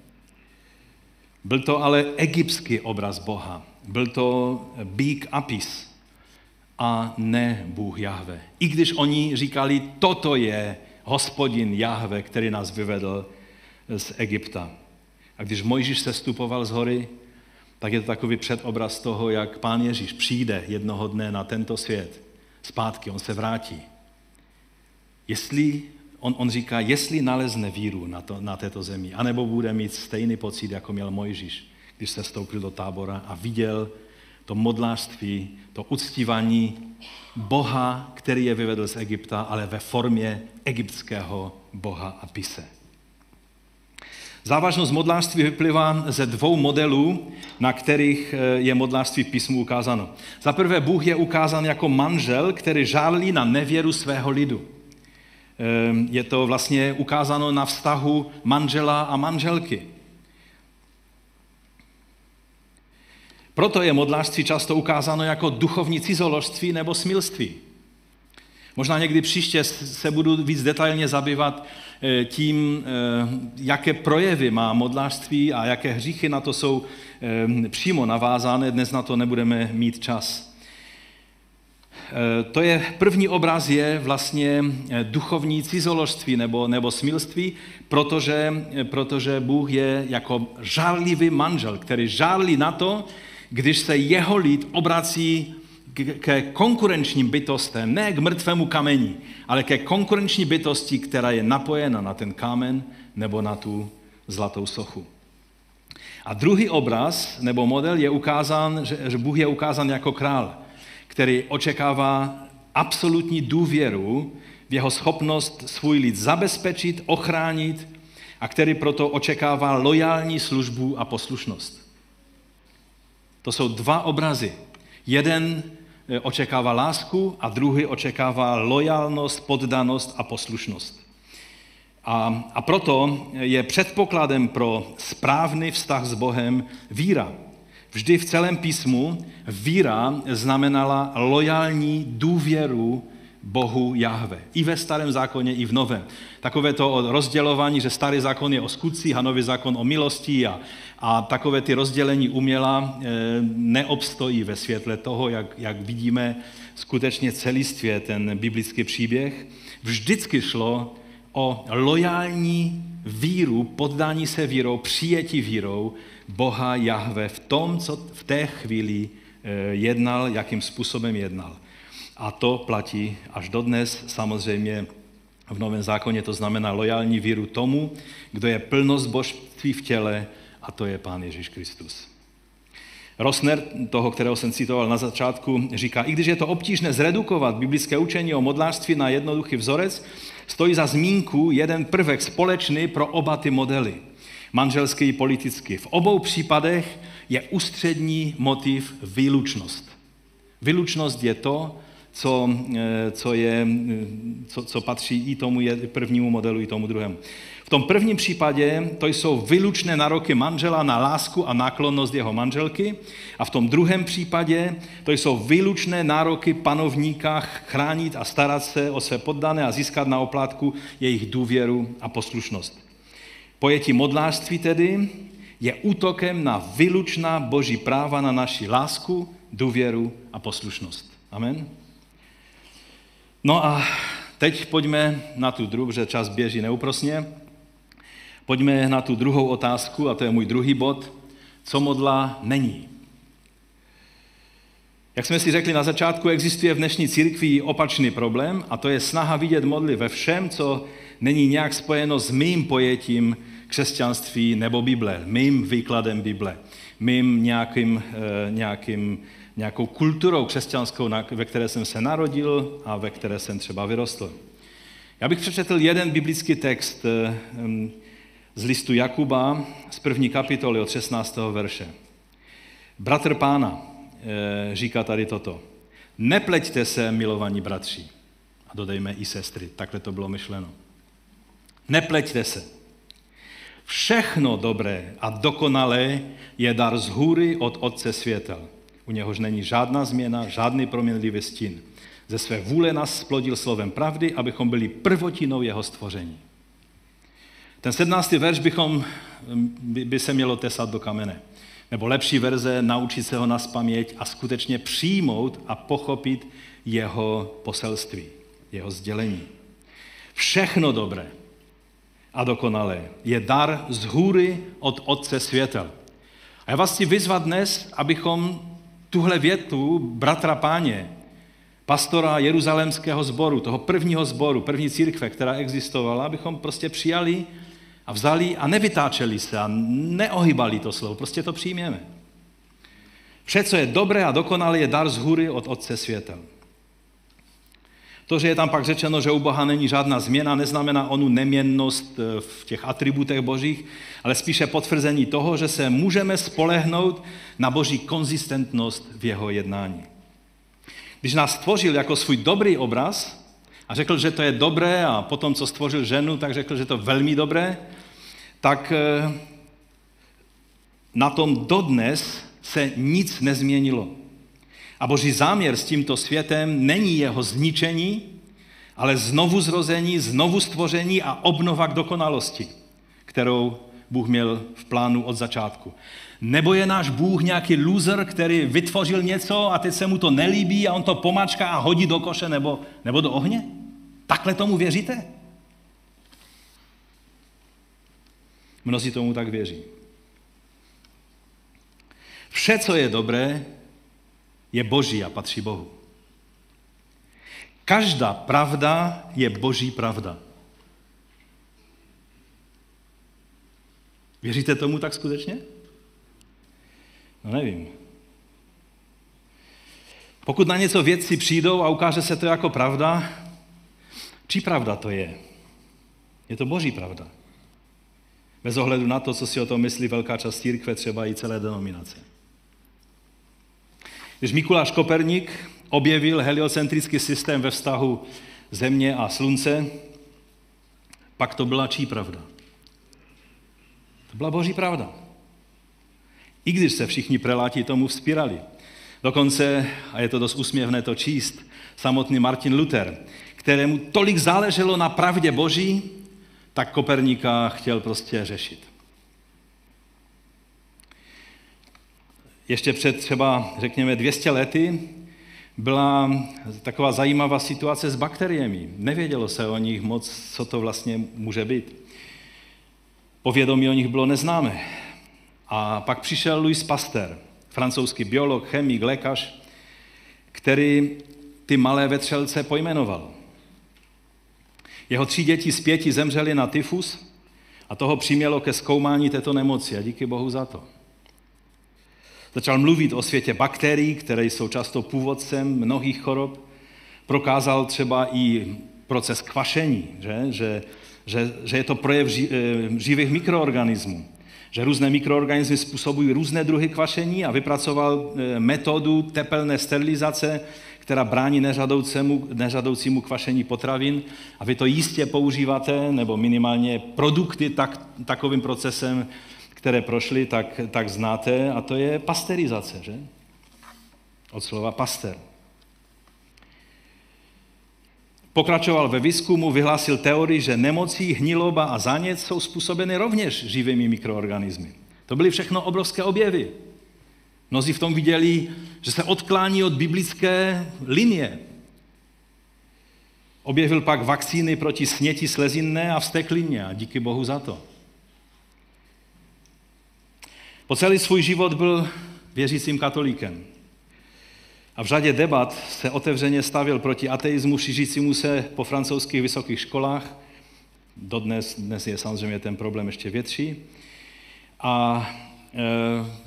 Speaker 1: Byl to ale egyptský obraz Boha. Byl to bík Apis a ne Bůh Jahve. I když oni říkali, toto je hospodin Jahve, který nás vyvedl z Egypta. A když Mojžíš se stupoval z hory, tak je to takový předobraz toho, jak pán Ježíš přijde jednoho dne na tento svět. Zpátky, on se vrátí. Jestli, on, on říká, jestli nalezne víru na, to, na této zemi, anebo bude mít stejný pocit, jako měl Mojžíš, když se vstoupil do tábora a viděl to modlářství, to uctívání Boha, který je vyvedl z Egypta, ale ve formě egyptského Boha a pise. Závažnost modlářství vyplývá ze dvou modelů, na kterých eh, je modlářství písmu ukázáno. Za prvé, Bůh je ukázán jako manžel, který žálí na nevěru svého lidu. Eh, je to vlastně ukázáno na vztahu manžela a manželky. Proto je modlářství často ukázáno jako duchovní cizoložství nebo smilství. Možná někdy příště se budu víc detailně zabývat eh, tím, eh, jaké projevy má modlářství a jaké hříchy na to jsou eh, přímo navázány. Dnes na to nebudeme mít čas. To je, první obraz je vlastně duchovní cizoložství nebo, nebo smilství, protože, protože Bůh je jako žárlivý manžel, který žárlí na to, když se jeho lid obrací ke konkurenčním bytostem, ne k mrtvému kameni, ale ke konkurenční bytosti, která je napojena na ten kámen nebo na tu zlatou sochu. A druhý obraz nebo model je ukázán, že Bůh je ukázán jako král, který očekává absolutní důvěru v jeho schopnost svůj lid zabezpečit, ochránit a který proto očekává lojální službu a poslušnost. To jsou dva obrazy. Jeden očekává lásku a druhý očekává lojalnost, poddanost a poslušnost. A, a proto je předpokladem pro správný vztah s Bohem víra. Vždy v celém písmu víra znamenala lojální důvěru Bohu Jahve. I ve starém zákoně, i v novém. Takové to rozdělování, že starý zákon je o skutcích a nový zákon o milosti a, a takové ty rozdělení uměla e, neobstojí ve světle toho, jak, jak vidíme skutečně celistvě ten biblický příběh. Vždycky šlo o lojální víru, poddání se vírou, přijetí vírou Boha Jahve v tom, co v té chvíli e, jednal, jakým způsobem jednal. A to platí až dodnes, samozřejmě v Novém zákoně to znamená lojální víru tomu, kdo je plnost božství v těle, a to je Pán Ježíš Kristus. Rosner, toho, kterého jsem citoval na začátku, říká, i když je to obtížné zredukovat biblické učení o modlářství na jednoduchý vzorec, stojí za zmínku jeden prvek společný pro oba ty modely, manželský i politický. V obou případech je ústřední motiv výlučnost. Výlučnost je to, co, eh, co, je, eh, co, co patří i tomu prvnímu modelu, i tomu druhému. V tom prvním případě to jsou vylučné nároky manžela na lásku a náklonnost jeho manželky a v tom druhém případě to jsou vylučné nároky panovníka chránit a starat se o své poddané a získat na oplátku jejich důvěru a poslušnost. Pojetí modlářství tedy je útokem na vylučná boží práva na naši lásku, důvěru a poslušnost. Amen. No a teď pojďme na tu druhou, že čas běží neúprosně. Pojďme na tu druhou otázku, a to je můj druhý bod. Co modla není? Jak jsme si řekli na začátku, existuje v dnešní církvi opačný problém a to je snaha vidět modly ve všem, co není nějak spojeno s mým pojetím křesťanství nebo Bible, mým výkladem Bible, mým nějakým, eh, nějakým, nějakou kulturou křesťanskou, ve které jsem se narodil a ve které jsem třeba vyrostl. Já bych přečetl jeden biblický text eh, z listu Jakuba z první kapitoly od 16. verše. Bratr pána eh, říká tady toto. Nepleťte se, milovaní bratři. A dodejme i sestry, takhle to bylo myšleno. Nepleťte se. Všechno dobré a dokonalé je dar z hůry od Otce světel. U něhož není žádná změna, žádný proměnlivý stín. Ze své vůle nás splodil slovem pravdy, abychom byli prvotinou jeho stvoření. Ten 17. verš bychom, by se mělo tesat do kamene. Nebo lepší verze, naučit se ho na spaměť a skutečně přijmout a pochopit jeho poselství, jeho sdělení. Všechno dobré a dokonalé je dar z hůry od Otce světel. A já vás chci vyzvat dnes, abychom tuhle větu bratra páně, pastora jeruzalémského sboru, toho prvního sboru, první církve, která existovala, abychom prostě přijali a vzali a nevytáčeli se a neohybali to slovo, prostě to přijměme. Vše, co je dobré a dokonalé, je dar z hůry od Otce světel. To, že je tam pak řečeno, že u Boha není žádná změna, neznamená onu neměnnost eh, v těch atributech božích, ale spíše potvrzení toho, že se můžeme spolehnout na boží konzistentnost v jeho jednání. Když nás stvořil jako svůj dobrý obraz a řekl, že to je dobré a potom, co stvořil ženu, tak řekl, že to je velmi dobré, tak eh, na tom dodnes se nic nezměnilo. A boží záměr s tímto světem není jeho zničení, ale znovu zrození, znovu stvoření a obnova k dokonalosti, kterou Bůh měl v plánu od začátku. Nebo je náš Bůh nějaký loser, který vytvořil něco a teď se mu to nelíbí a on to pomačká a hodí do koše nebo, nebo do ohně? Takhle tomu věříte? Mnozí tomu tak věří. Vše, co je dobré, je boží a patří Bohu. Každá pravda je boží pravda. Věříte tomu tak skutečně? No nevím. Pokud na něco věci přijdou a ukáže se to jako pravda, čí pravda to je? Je to boží pravda. Bez ohledu na to, co si o tom myslí velká část církve, třeba i celé denominace. Když Mikuláš Koperník objevil heliocentrický systém ve vztahu Země a Slunce, pak to byla čí pravda? To byla boží pravda. I když se všichni preláti tomu vzpírali. Dokonce, a je to dost úsměvné to číst, samotný Martin Luther, kterému tolik záleželo na pravdě boží, tak Koperníka chtěl prostě řešit. Ještě před třeba, řekněme, 200 lety byla taková zajímavá situace s bakteriemi. Nevědělo se o nich moc, co to vlastně může být. Povědomí o nich bylo neznámé. A pak přišel Louis Pasteur, francouzský biolog, chemik, lékař, který ty malé vetřelce pojmenoval. Jeho tři děti z pěti zemřely na tyfus a toho přimělo ke zkoumání této nemoci a díky Bohu za to. Začal mluvit o světě bakterií, které jsou často původcem mnohých chorob. Prokázal třeba i proces kvašení, že, že, že, že je to projev eh, živých mikroorganismů. Že různé mikroorganismy způsobují různé druhy kvašení a vypracoval eh, metodu tepelné sterilizace, která brání nežadoucímu, nežadoucímu kvašení potravin. A vy to jistě používáte, nebo minimálně produkty tak, takovým procesem které prošly, tak, tak znáte, a to je pasterizace, že? Od slova paster. Pokračoval ve výzkumu, vyhlásil teorii, že nemocí, hniloba a zánět jsou způsobeny rovněž živými mikroorganismy. To byly všechno obrovské objevy. Mnozí v tom viděli, že se odklání od biblické linie. Objevil pak vakcíny proti sněti slezinné a vsteklině a díky Bohu za to. Po celý svůj život byl věřícím katolíkem. A v řadě debat se otevřeně stavil proti ateismu šířícímu se po francouzských vysokých školách. Dodnes dnes je samozřejmě ten problém ještě větší. A e,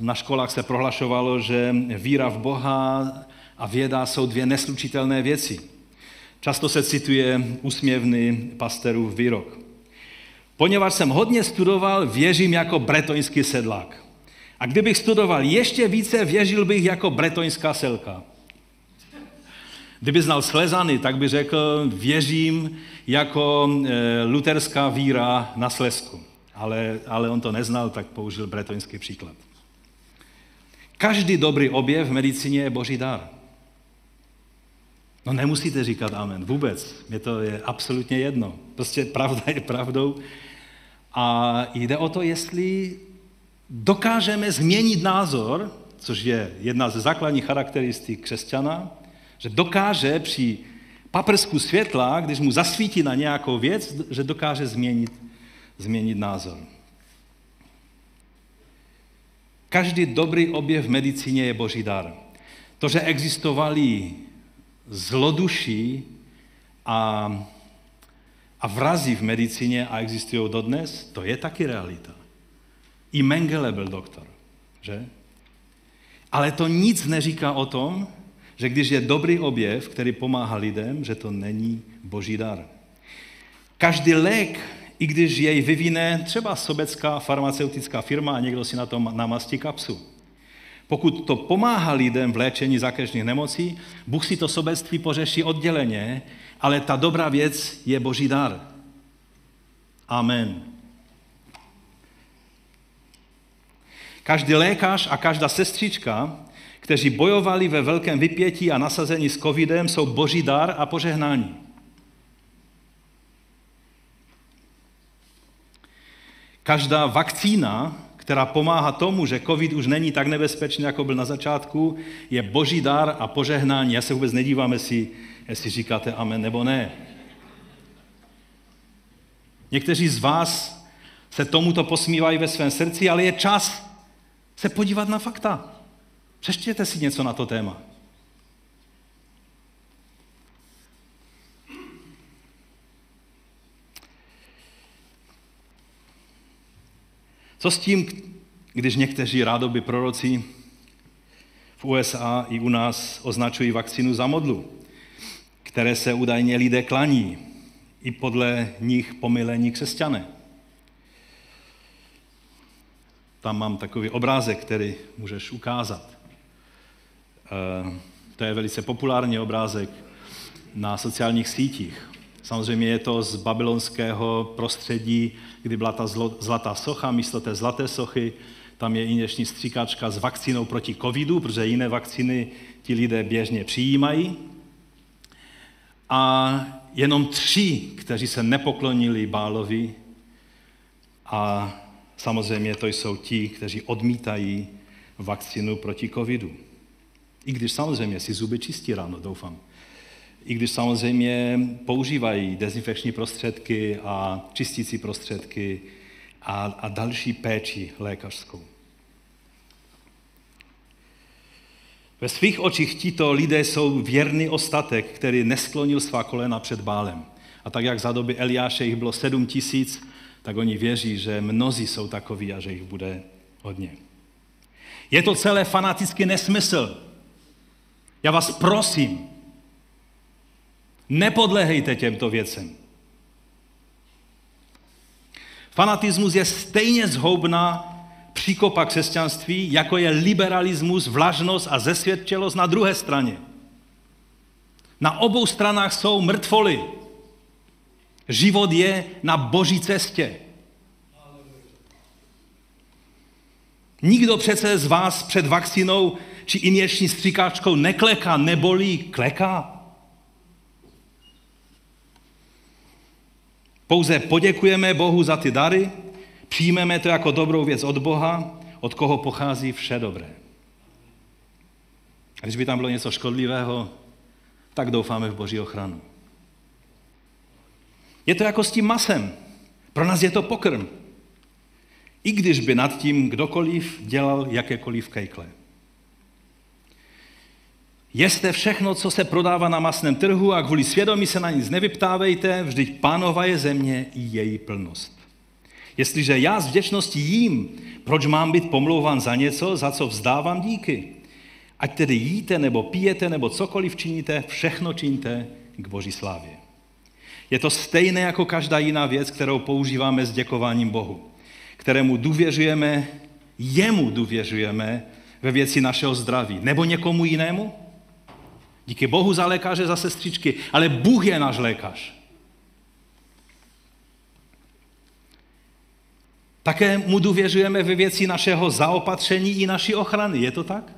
Speaker 1: na školách se prohlašovalo, že víra v Boha a věda jsou dvě neslučitelné věci. Často se cituje úsměvný pasterův výrok. Poněvadž jsem hodně studoval, věřím jako bretoňský sedlák. A kdybych studoval ještě více, věřil bych jako bretoňská selka. Kdyby znal Slezany, tak by řekl, věřím jako e, luterská víra na Slesku. Ale, ale on to neznal, tak použil bretoňský příklad. Každý dobrý objev v medicíně je boží dar. No nemusíte říkat amen, vůbec. Mě to je absolutně jedno. Prostě pravda je pravdou. A jde o to, jestli dokážeme změnit názor, což je jedna ze základních charakteristik křesťana, že dokáže při paprsku světla, když mu zasvítí na nějakou věc, že dokáže změnit, změnit názor. Každý dobrý objev v medicíně je boží dar. To, že existovali zloduší a, a vrazy v medicíně a existují dodnes, to je taky realita. I Mengele byl doktor, že? Ale to nic neříká o tom, že když je dobrý objev, který pomáhá lidem, že to není boží dar. Každý lék, i když jej vyvine třeba sobecká farmaceutická firma a někdo si na tom namastí kapsu, pokud to pomáhá lidem v léčení zákeřných nemocí, Bůh si to sobectví pořeší odděleně, ale ta dobrá věc je boží dar. Amen. Každý lékař a každá sestřička, kteří bojovali ve velkém vypětí a nasazení s covidem, jsou boží dar a požehnání. Každá vakcína, která pomáhá tomu, že covid už není tak nebezpečný, jako byl na začátku, je boží dar a požehnání. Já se vůbec nedívám, jestli, jestli říkáte amen nebo ne. Někteří z vás se tomuto posmívají ve svém srdci, ale je čas se podívat na fakta. Přeštěte si něco na to téma. Co s tím, když někteří rádoby proroci v USA i u nás označují vakcínu za modlu, které se údajně lidé klaní, i podle nich pomylení křesťané. Tam mám takový obrázek, který můžeš ukázat. Eh, to je velice populární obrázek na sociálních sítích. Samozřejmě je to z babylonského prostředí, kdy byla ta zlatá socha, místo té zlaté sochy tam je injekční stříkačka s vakcínou proti covidu, protože jiné vakcíny ti lidé běžně přijímají. A jenom tři, kteří se nepoklonili Bálovi a samozřejmě to jsou ti, kteří odmítají vakcínu proti covidu. I když samozřejmě si zuby čistí ráno, doufám i když samozřejmě používají dezinfekční prostředky a čistící prostředky a, a další péči lékařskou. Ve svých očích tito lidé jsou věrný ostatek, který nesklonil svá kolena před bálem. A tak jak za doby Eliáše jich bylo sedm tisíc, tak oni věří, že mnozí jsou takoví a že jich bude hodně. Je to celé fanatický nesmysl. Já vás prosím, Nepodlehejte těmto věcem. Fanatismus je stejně zhoubná příkopa křesťanství, jako je liberalismus, vlažnost a zesvědčelost na druhé straně. Na obou stranách jsou mrtvoly. Život je na boží cestě. Nikdo přece z vás před vakcínou či injekční stříkáčkou nekleká, nebolí, kleká. Pouze poděkujeme Bohu za ty dary, přijmeme to jako dobrou věc od Boha, od koho pochází vše dobré. A když by tam bylo něco škodlivého, tak doufáme v Boží ochranu. Je to jako s tím masem. Pro nás je to pokrm. I když by nad tím kdokoliv dělal jakékoliv kejkle. Jeste všechno, co se prodává na masném trhu a kvůli svědomí se na nic nevyptávejte, vždyť pánova je země i její plnost. Jestliže já z vděčnosti jím, proč mám být pomlouván za něco, za co vzdávám díky? Ať tedy jíte, nebo pijete, nebo cokoliv činíte, všechno činíte k Boží slávě. Je to stejné jako každá jiná věc, kterou používáme s děkováním Bohu, kterému důvěřujeme, jemu důvěřujeme ve věci našeho zdraví, nebo někomu jinému? Díky Bohu za lékaře, za sestřičky, ale Bůh je náš lékař. Také mu důvěřujeme ve věci našeho zaopatření i naší ochrany. Je to tak?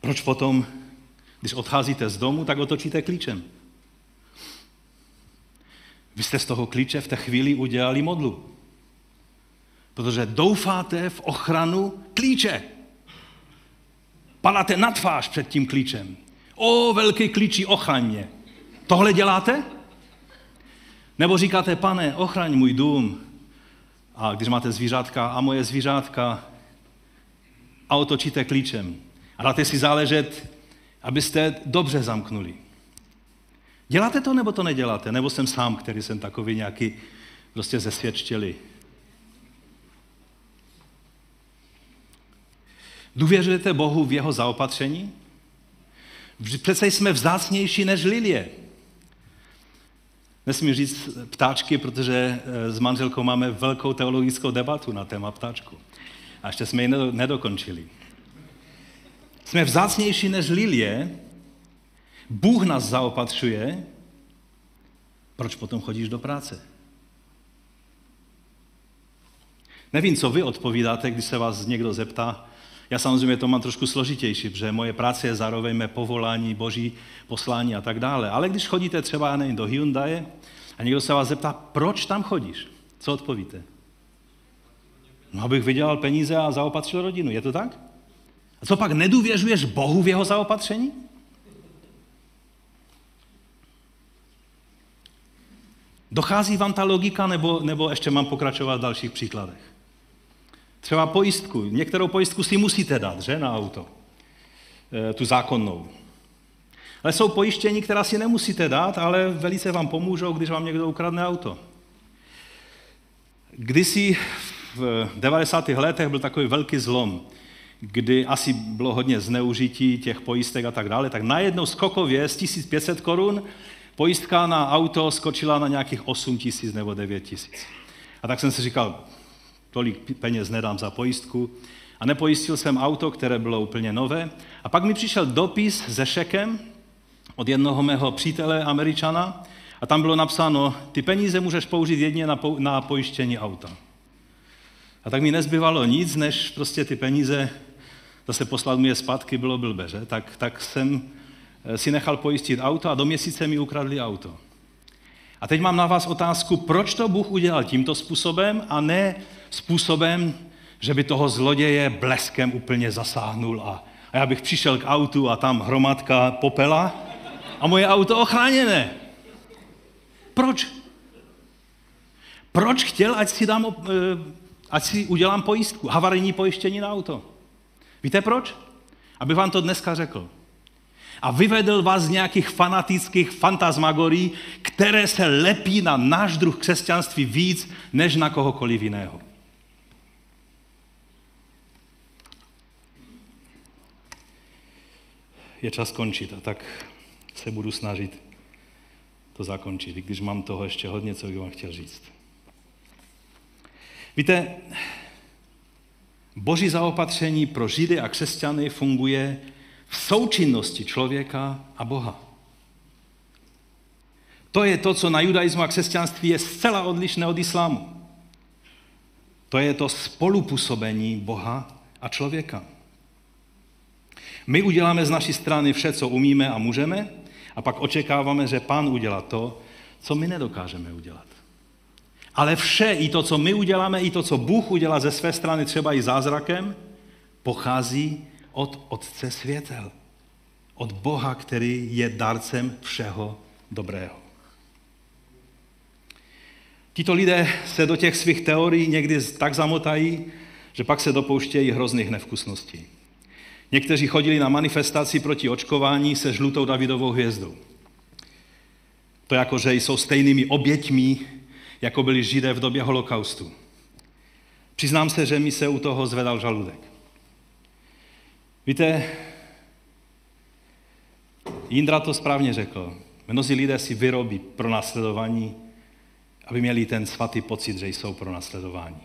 Speaker 1: Proč potom, když odcházíte z domu, tak otočíte klíčem? Vy jste z toho klíče v té chvíli udělali modlu. Protože doufáte v ochranu klíče. Padáte na tvář před tím klíčem. O, velký klíči, ochraň mě. Tohle děláte? Nebo říkáte, pane, ochraň můj dům. A když máte zvířátka a moje zvířátka, a otočíte klíčem. A dáte si záležet, abyste dobře zamknuli. Děláte to, nebo to neděláte? Nebo jsem sám, který jsem takový nějaký prostě zesvědčili. Důvěřujete Bohu v jeho zaopatření? Přece jsme vzácnější než lilie. Nesmím říct ptáčky, protože eh, s manželkou máme velkou teologickou debatu na téma ptáčku. A ještě jsme ji nedokončili. Jsme vzácnější než lilie, Bůh nás zaopatřuje, proč potom chodíš do práce? Nevím, co vy odpovídáte, když se vás někdo zeptá. Já samozřejmě to mám trošku složitější, protože moje práce je zároveň mé povolání, boží poslání a tak dále. Ale když chodíte třeba, nevím, do Hyundai a někdo se vás zeptá, proč tam chodíš? Co odpovíte? No, abych vydělal peníze a zaopatřil rodinu. Je to tak? A co pak, nedůvěřuješ Bohu v jeho zaopatření? Dochází vám ta logika, nebo, nebo ještě mám pokračovat v dalších příkladech? Třeba pojistku. Některou pojistku si musíte dát, že, na auto. E, tu zákonnou. Ale jsou pojištění, která si nemusíte dát, ale velice vám pomůžou, když vám někdo ukradne auto. Kdysi v 90. letech byl takový velký zlom, kdy asi bylo hodně zneužití těch pojistek a tak dále, tak najednou skokově z 1500 korun pojistka na auto skočila na nějakých 8 tisíc nebo 9 tisíc. A tak jsem si říkal, tolik peněz nedám za pojistku. A nepojistil jsem auto, které bylo úplně nové. A pak mi přišel dopis se šekem od jednoho mého přítele američana a tam bylo napsáno, ty peníze můžeš použít jedně na, po, na pojištění auta. A tak mi nezbyvalo nic, než prostě ty peníze zase poslat mi je zpátky, bylo blbe, že? Tak, tak jsem eh, si nechal pojistit auto a do měsíce mi ukradli auto. A teď mám na vás otázku, proč to Bůh udělal tímto způsobem a ne způsobem, že by toho zloděje bleskem úplně zasáhnul a, a já bych přišel k autu a tam hromadka popela a moje auto ochráněné. Proč? Proč chtěl, ať si, dám, eh, ať si udělám pojistku, havarijní pojištění na auto? Víte proč? Aby vám to dneska řekl. A vyvedl vás z nějakých fanatických fantasmagorí, které se lepí na náš druh křesťanství víc, než na kohokoliv jiného. Je čas končit a tak se budu snažit to zakončit, i když mám toho ještě hodně, co bych vám chtěl říct. Víte, Boží zaopatření pro Židy a křesťany funguje v součinnosti člověka a Boha. To je to, co na judaismu a křesťanství je zcela odlišné od islámu. To je to spolupůsobení Boha a člověka. My uděláme z naší strany vše, co umíme a můžeme, a pak očekáváme, že Pán udělá to, co my nedokážeme udělat. Ale vše, i to, co my uděláme, i to, co Bůh udělá ze své strany, třeba i zázrakem, pochází od Otce světel. Od Boha, který je darcem všeho dobrého. Tito lidé se do těch svých teorií někdy tak zamotají, že pak se dopouštějí hrozných nevkusností. Někteří chodili na manifestaci proti očkování se žlutou Davidovou hvězdou. To jako, že jsou stejnými oběťmi, jako byli židé v době holokaustu. Přiznám se, že mi se u toho zvedal žaludek. Víte, Jindra to správně řekl. Mnozí lidé si vyrobí pro následování, aby měli ten svatý pocit, že jsou pro následování.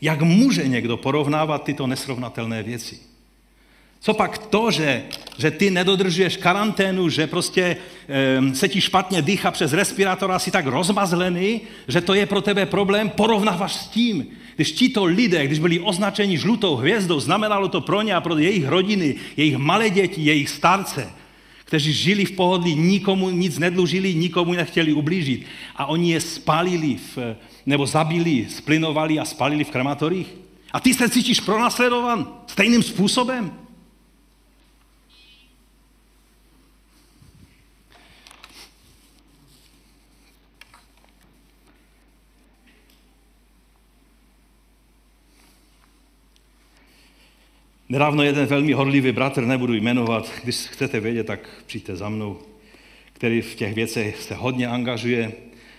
Speaker 1: Jak může někdo porovnávat tyto nesrovnatelné věci? Co pak to, že, že ty nedodržuješ karanténu, že prostě e, se ti špatně dýchá přes respirátor asi tak rozmazlený, že to je pro tebe problém, porovnáváš s tím. Když tito lidé, když byli označeni žlutou hvězdou, znamenalo to pro ně a pro jejich rodiny, jejich malé děti, jejich starce, kteří žili v pohodlí, nikomu nic nedlužili, nikomu nechtěli ublížit. A oni je spálili, v, nebo zabili, splinovali a spalili v krematorích. A ty se cítíš pronásledovan stejným způsobem? Nedávno jeden velmi horlivý bratr, nebudu jmenovat, když chcete vědět, tak přijďte za mnou, který v těch věcech se hodně angažuje,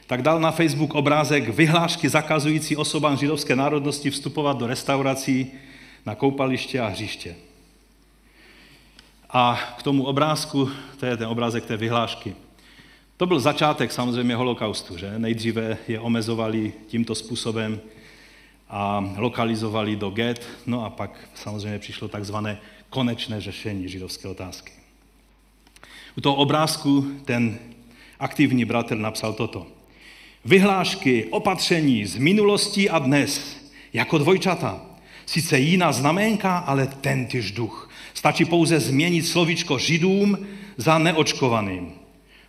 Speaker 1: tak dal na Facebook obrázek vyhlášky zakazující osobám židovské národnosti vstupovat do restaurací, na koupaliště a hřiště. A k tomu obrázku, to je ten obrázek té vyhlášky. To byl začátek samozřejmě holokaustu, že? Nejdříve je omezovali tímto způsobem, a lokalizovali do get, no a pak samozřejmě přišlo takzvané konečné řešení židovské otázky. U toho obrázku ten aktivní bratr napsal toto. Vyhlášky, opatření z minulosti a dnes, jako dvojčata. Sice jiná znamenka, ale tentýž duch. Stačí pouze změnit slovíčko židům za neočkovaným.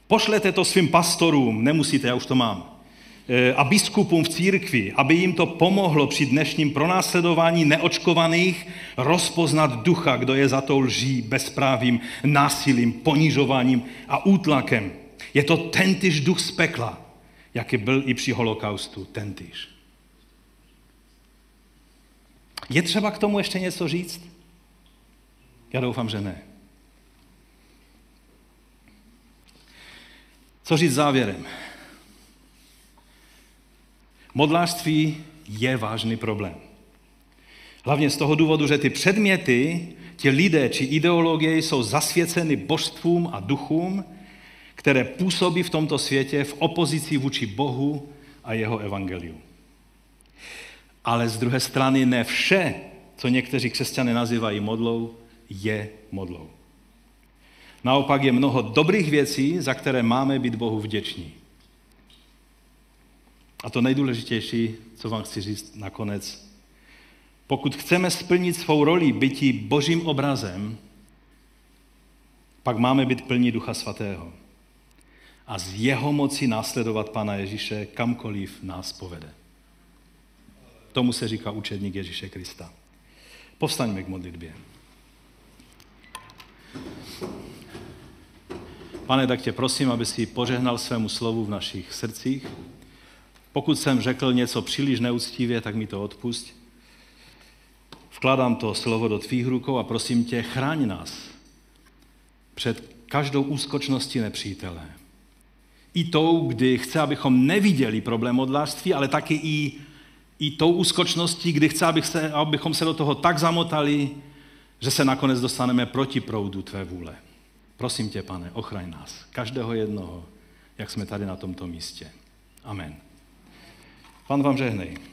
Speaker 1: Pošlete to svým pastorům, nemusíte, já už to mám. E, a biskupům v církvi, aby jim to pomohlo při dnešním pronásledování neočkovaných rozpoznat ducha, kdo je za tou lží, bezprávím, násilím, ponižováním a útlakem. Je to tentýž duch z pekla, jaký byl i při holokaustu, tentýž. Je třeba k tomu ještě něco říct? Já doufám, že ne. Co říct závěrem? Modlářství je vážný problém. Hlavně z toho důvodu, že ty předměty, ti lidé či ideologie jsou zasvěceny božstvům a duchům, které působí v tomto světě v opozici vůči Bohu a jeho evangeliu. Ale z druhé strany ne vše, co někteří křesťané nazývají modlou, je modlou. Naopak je mnoho dobrých věcí, za které máme být Bohu vděční. A to nejdůležitější, co vám chci říct nakonec, pokud chceme splnit svou roli bytí božím obrazem, pak máme být plní Ducha Svatého. A z jeho moci následovat Pana Ježíše kamkoliv nás povede. Tomu se říká učedník Ježíše Krista. Povstaňme k modlitbě. Pane, tak tě prosím, aby si požehnal svému slovu v našich srdcích, pokud jsem řekl něco příliš neúctivě, tak mi to odpust. Vkládám to slovo do tvých rukou a prosím tě, chráň nás před každou úskočností nepřítele. I tou, kdy chce, abychom neviděli problém modlářství, ale taky i, i tou úskočností, kdy chce, abych se, abychom se do toho tak zamotali, že se nakonec dostaneme proti proudu tvé vůle. Prosím tě, pane, ochraň nás, každého jednoho, jak jsme tady na tomto místě. Amen. Pán vám žehnej.